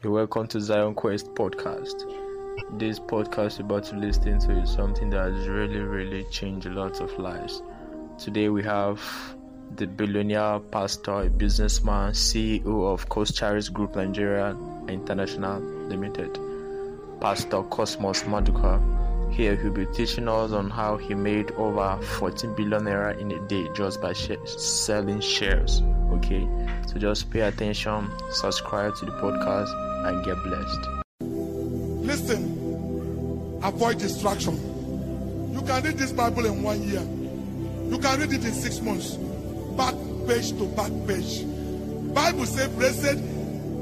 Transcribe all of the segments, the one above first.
You're welcome to Zion Quest podcast. This podcast you're about to listen to is something that has really, really changed a lot of lives. Today we have the billionaire pastor, businessman, CEO of Coscharis Group Nigeria International Limited, Pastor Cosmos Maduka. Here he'll be teaching us on how he made over 14 billion naira in a day just by sh- selling shares. Okay, so just pay attention, subscribe to the podcast, and get blessed. Listen, avoid distraction. You can read this Bible in one year. You can read it in six months. Back page to back page. Bible says, blessed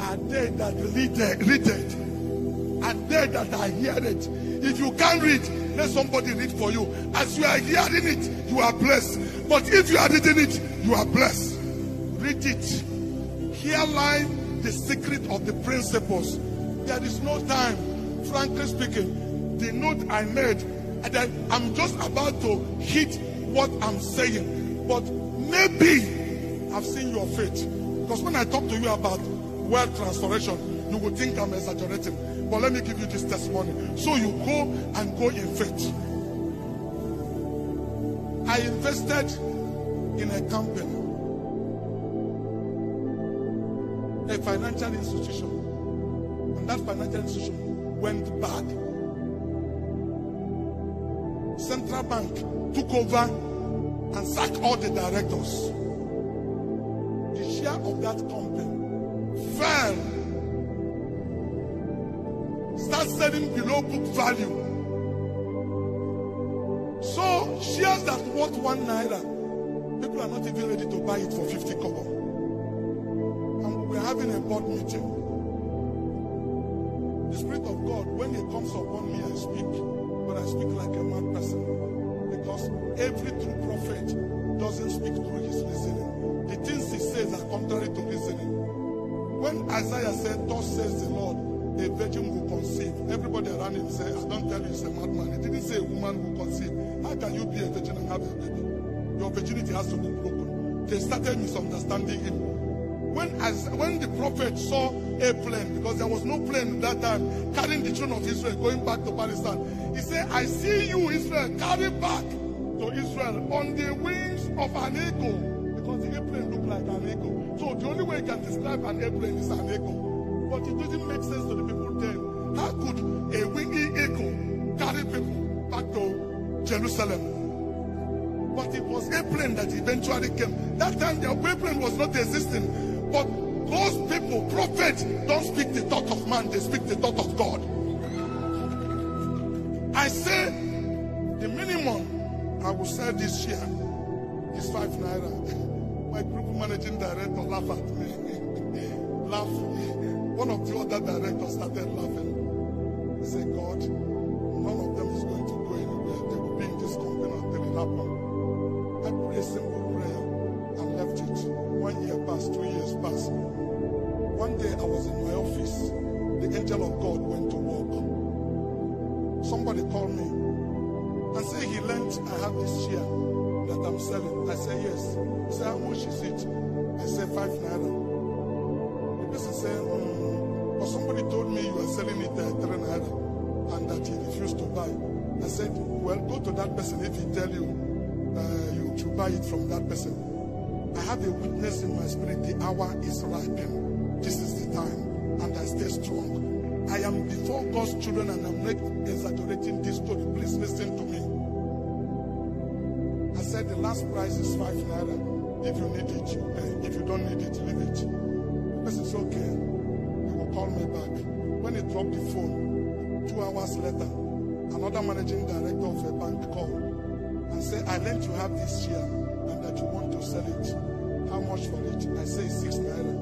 are they that read it, read it, and they that are hear it. If you can't read, let somebody read for you. As you are hearing it, you are blessed. But if you are reading it, you are blessed. Read it. Here lie the secret of the principles. There is no time, frankly speaking. The note I made, and then I'm just about to hit what I'm saying. But maybe I've seen your faith. Because when I talk to you about wealth transformation, you will think I'm exaggerating. But let me give you this testimony. So you go and go in faith. I invested in a company, a financial institution, and that financial institution went bad. Central Bank took over and sacked all the directors. The share of that company fell selling below book value. So shares that worth one naira, people are not even ready to buy it for 50 kobo. And we're having a board meeting. The Spirit of God, when it comes upon me, I speak, but I speak like a mad person. Because every true prophet doesn't speak through his listening. The things he says are contrary to listening. When Isaiah said, Thus says the Lord, a virgin will conceive. Everybody around him say, I don't tell you it's a madman. He didn't say a woman will conceive. How can you be a virgin and have a baby? Your virginity has to be broken. They started misunderstanding him. When as when the prophet saw a plane, because there was no plane at that time, carrying the children of Israel going back to Palestine, he said, I see you, Israel, carry back to Israel on the wings of an eagle. Because the airplane looked like an eagle. So the only way you can describe an airplane is an eagle. But it didn't make sense to the people then. How could a wingy eagle carry people back to Jerusalem? But it was a plane that eventually came. That time the airplane was not existing. But those people, prophets, don't speak the thought of man, they speak the thought of God. I say the minimum I will sell this year is five naira. My group managing director laugh at me. laugh one of the other directors started laughing. He said, God, none of them is going to go anywhere. They will be in this company until it happens. I prayed a simple prayer and left it. One year passed, two years passed. One day I was in my office. The angel of God went to work. Somebody called me and said he learned I have this share that I'm selling. I said, yes. He said, how much is it? I said, five naira. Somebody told me you are selling it at three naira and that he refused to buy. I said, well, go to that person if he tell you uh, you should buy it from that person. I have a witness in my spirit. The hour is ripening. This is the time, and I stay strong. I am before God's children, and I'm not exaggerating this story. Please listen to me. I said the last price is five naira. If you need it, you pay. If you don't need it, leave it. The person said, okay call me back. When he dropped the phone, two hours later, another managing director of a bank called and said, I learned you have this share and that you want to sell it. How much for it? I say six naira.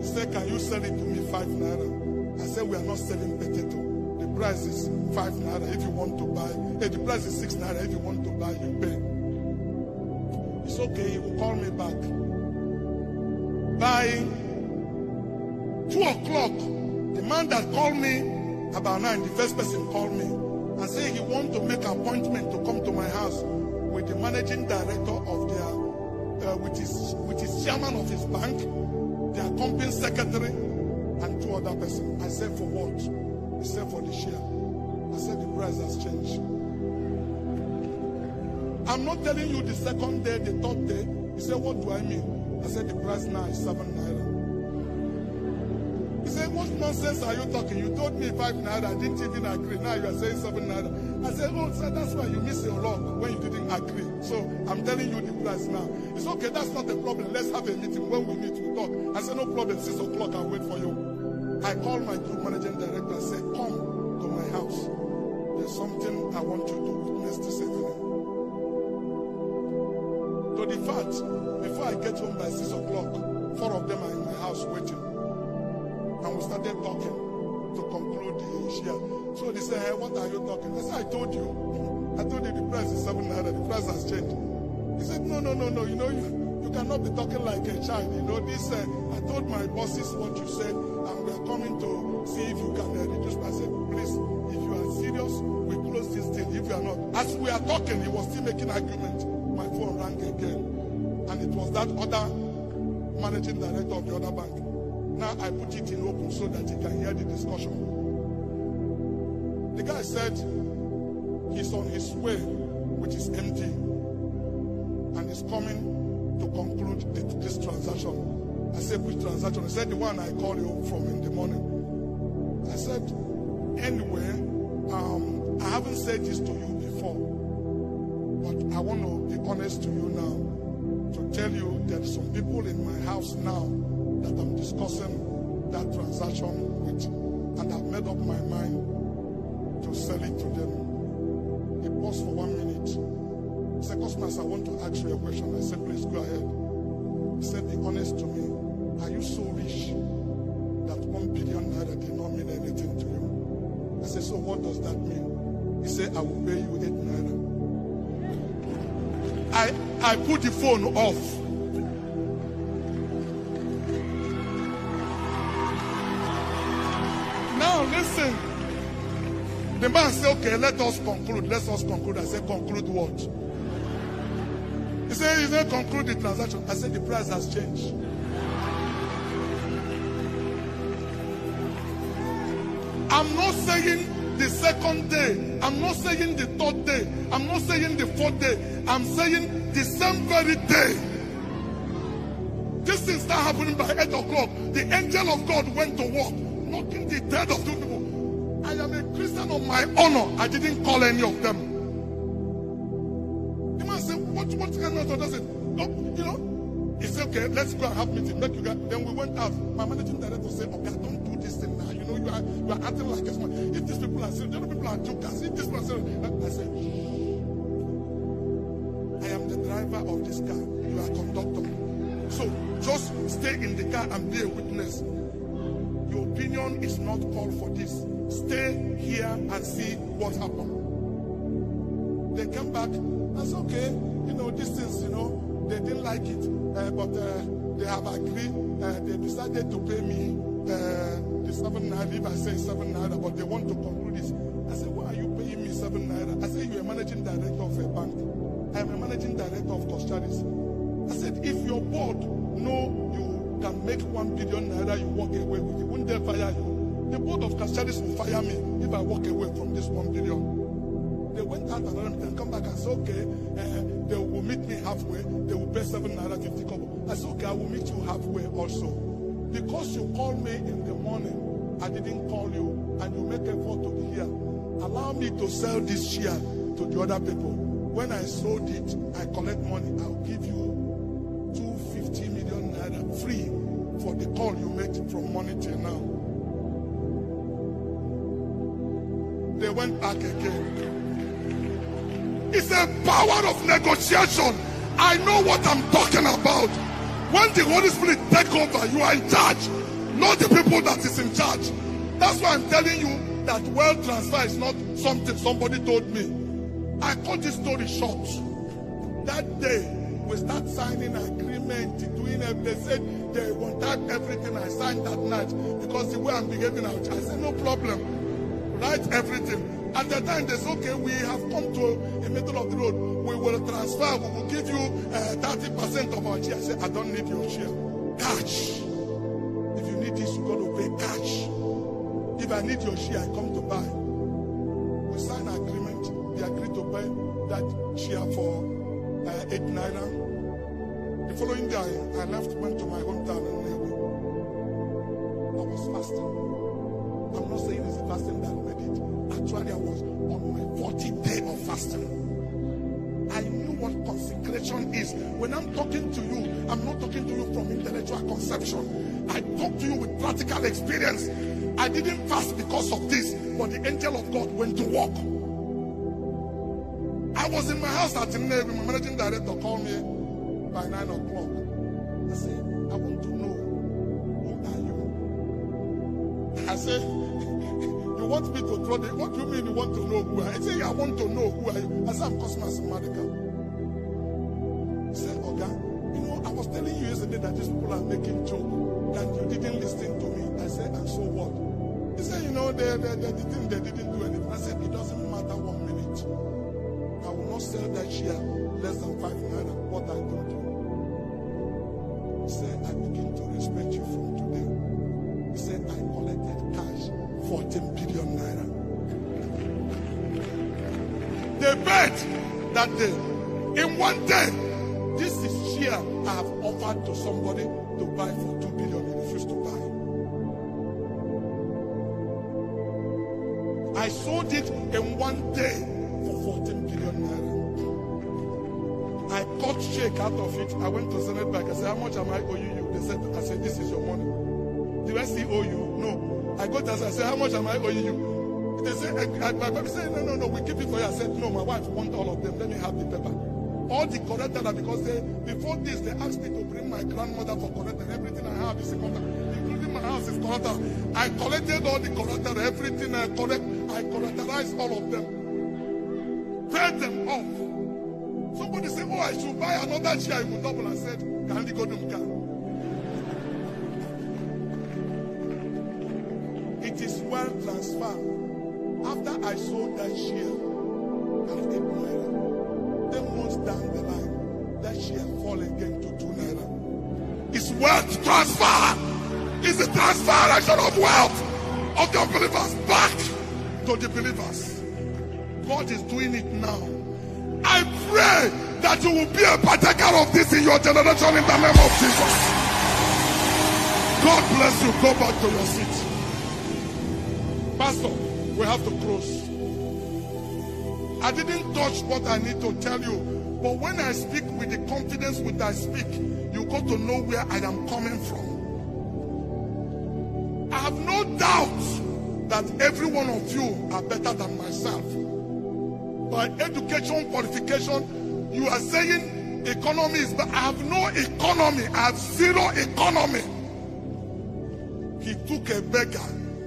He said, Can you sell it to me five naira? I said, We are not selling potato. The price is five naira if you want to buy. Hey, the price is six naira if you want to buy, you pay. It's okay, he will call me back. Two o'clock, the man that called me about nine, the first person called me and said he want to make an appointment to come to my house with the managing director of their, uh, with his with his chairman of his bank, their company secretary, and two other person. I said, for what? He said, for the share. I said, the price has changed. I'm not telling you the second day, the third day. He said, what do I mean? I said, the price now is seven naira. He said, what nonsense are you talking? You told me five naira. I didn't even agree. Now you are saying seven naira. I said, oh, sir, that's why you missed your log when you didn't agree. So I'm telling you the price now. It's okay. That's not a problem. Let's have a meeting. When we meet, we talk. I said, no problem. Six o'clock, I'll wait for you. I called my group managing director and said, come to my house. There's something I want you to witness what are you talking? I said, I told you. I told you the price is seven naira. The price has changed. He said, no, no, no, no. You know, you, you cannot be talking like a child. You know, this, uh, I told my bosses what you said, and we are coming to see if you can uh, reduce. I said, please, if you are serious, we close this deal. If you are not, as we are talking, he was still making argument. My phone rang again, and it was that other managing director of the other bank. Now I put it in open so that he can hear the discussion. The guy said he's on his way with his MD and is coming to conclude this transaction. I said, which transaction? He said, the one I called you from in the morning. I said, anyway, um, I haven't said this to you before, but I want to be honest to you now to tell you that some people in my house now that I'm discussing that transaction with, and I've made up my mind said, Cosmas, I want to ask you a question. I said, please go ahead. He said, be honest to me. Are you so rich that one billion naira did not mean anything to you? I said, so what does that mean? He said, I will pay you eight naira. I, I put the phone off. Now listen. The man said, okay, let us conclude. Let us conclude. I said, conclude what? He said, he said, conclude the transaction. I said, the price has changed. I'm not saying the second day. I'm not saying the third day. I'm not saying the fourth day. I'm saying the same very day. This thing started happening by 8 o'clock. The angel of God went to work, knocking the dead of two people. I am a Christian of my honor. I didn't call any of them. No, you know. He said, Okay, let's go and have meeting. You guys. Then we went out. My managing director said, Okay, don't do this thing now. You know, you are you are acting like a smart. If these people are serious, the other people are jokers. If this person, I said, I am the driver of this car. You are conductor. So just stay in the car and be a witness. Your opinion is not called for this. Stay here and see what happened. They came back. That's okay. You know, these things, you know, they didn't like it. Uh, but uh, they have agreed. Uh, they decided to pay me uh, the seven naira. If I say seven naira, but they want to conclude this. I said, why are you paying me seven naira? I said, you're a managing director of a bank. I am a managing director of Coscharis. I said, if your board know you can make one billion naira, you walk away with it. Wouldn't they fire you? The board of Coscharis will fire me if I walk away from this one billion. They went out and and come back and said, okay, uh, they will meet me halfway. They will pay seven naira fifty kobo. I said, okay, I will meet you halfway also. Because you called me in the morning, I didn't call you, and you make effort to be here. Allow me to sell this share to the other people. When I sold it, I collect money. I'll give you 250 million naira free for the call you made from morning till now. They went back again. It's a power of negotiation. I know what I'm talking about. When the Holy Spirit take over, you are in charge, not the people that is in charge. That's why I'm telling you that wealth transfer is not something somebody told me. I cut this story short. That day, we start signing agreement, doing everything. They said they want that everything. I signed that night because the way I'm behaving. I said, no problem. Write everything. At the time, they said, okay, we have come to the middle of the road. We will transfer. We will give you uh, 30% of our share. I said, I don't need your share. Cash. If you need this, you got to pay cash. If I need your share, I come to buy. We sign an agreement. They agreed to buy that share for uh, eight naira. The following day, I left, went to my hometown in Nnewi. I was fasting. I'm not saying fasting that made it. Actually, I was on my 40th day of fasting. I knew what consecration is. When I'm talking to you, I'm not talking to you from intellectual conception. I talk to you with practical experience. I didn't fast because of this, but the angel of God went to work. I was in my house at Nnewi. My managing director called me by nine o'clock. I said, I want to know who are you? I said, You want me to throw the what do you mean you want to know who I am? He said, I want to know who are you. I said, I'm Cosmas Maduka. He said, Okay, you know, I was telling you yesterday that these people are making joke and you didn't listen to me. I said, and so what? He said, you know, they, they, they, didn't, they didn't do anything. I said, it doesn't matter one minute. I will not sell that share less than five naira. What I told. Bet that day, in one day, this is share I have offered to somebody to buy for 2 billion. He refused to buy. I sold it in one day for 14 billion naira. I cut shake out of it. I went to Senate Bank. I said, How much am I owing you? They said, I said, This is your money. Do I still owe you? No. I got to I said, How much am I owing you? They said, I, I, my baby said, No, no, no, we keep it for you. I said, No, my wife want all of them. Let me have the paper. All the collateral because they before this they asked me to bring my grandmother for collateral. Everything I have is collateral, including my house is collateral. I collected all the collateral, everything I collect, I collateralized all of them. Paid them off. Somebody said, Oh, I should buy another chair. I will double. I said, Can you go to Mka? It is well transferred. I sold that share at 8 naira, 10 months down the line, that share fall again to 2 naira. It's wealth transfer. It's the transferation of wealth of the believers back to the believers. God is doing it now. I pray that you will be a partaker of this in your generation in the name of Jesus. God bless you. Go back to your seat. Pastor, we have to close. I didn't touch what I need to tell you, but when I speak with the confidence with I speak, you got to know where I am coming from. I have no doubt that every one of you are better than myself. By education qualification, you are saying economy is but I have no economy, I have zero economy. He took a beggar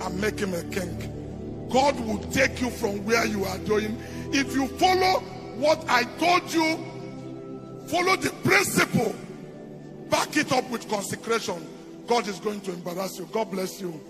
and make him a king. God will take you from where you are doing. If you follow what I told you, follow the principle, back it up with consecration. God is going to embarrass you. God bless you.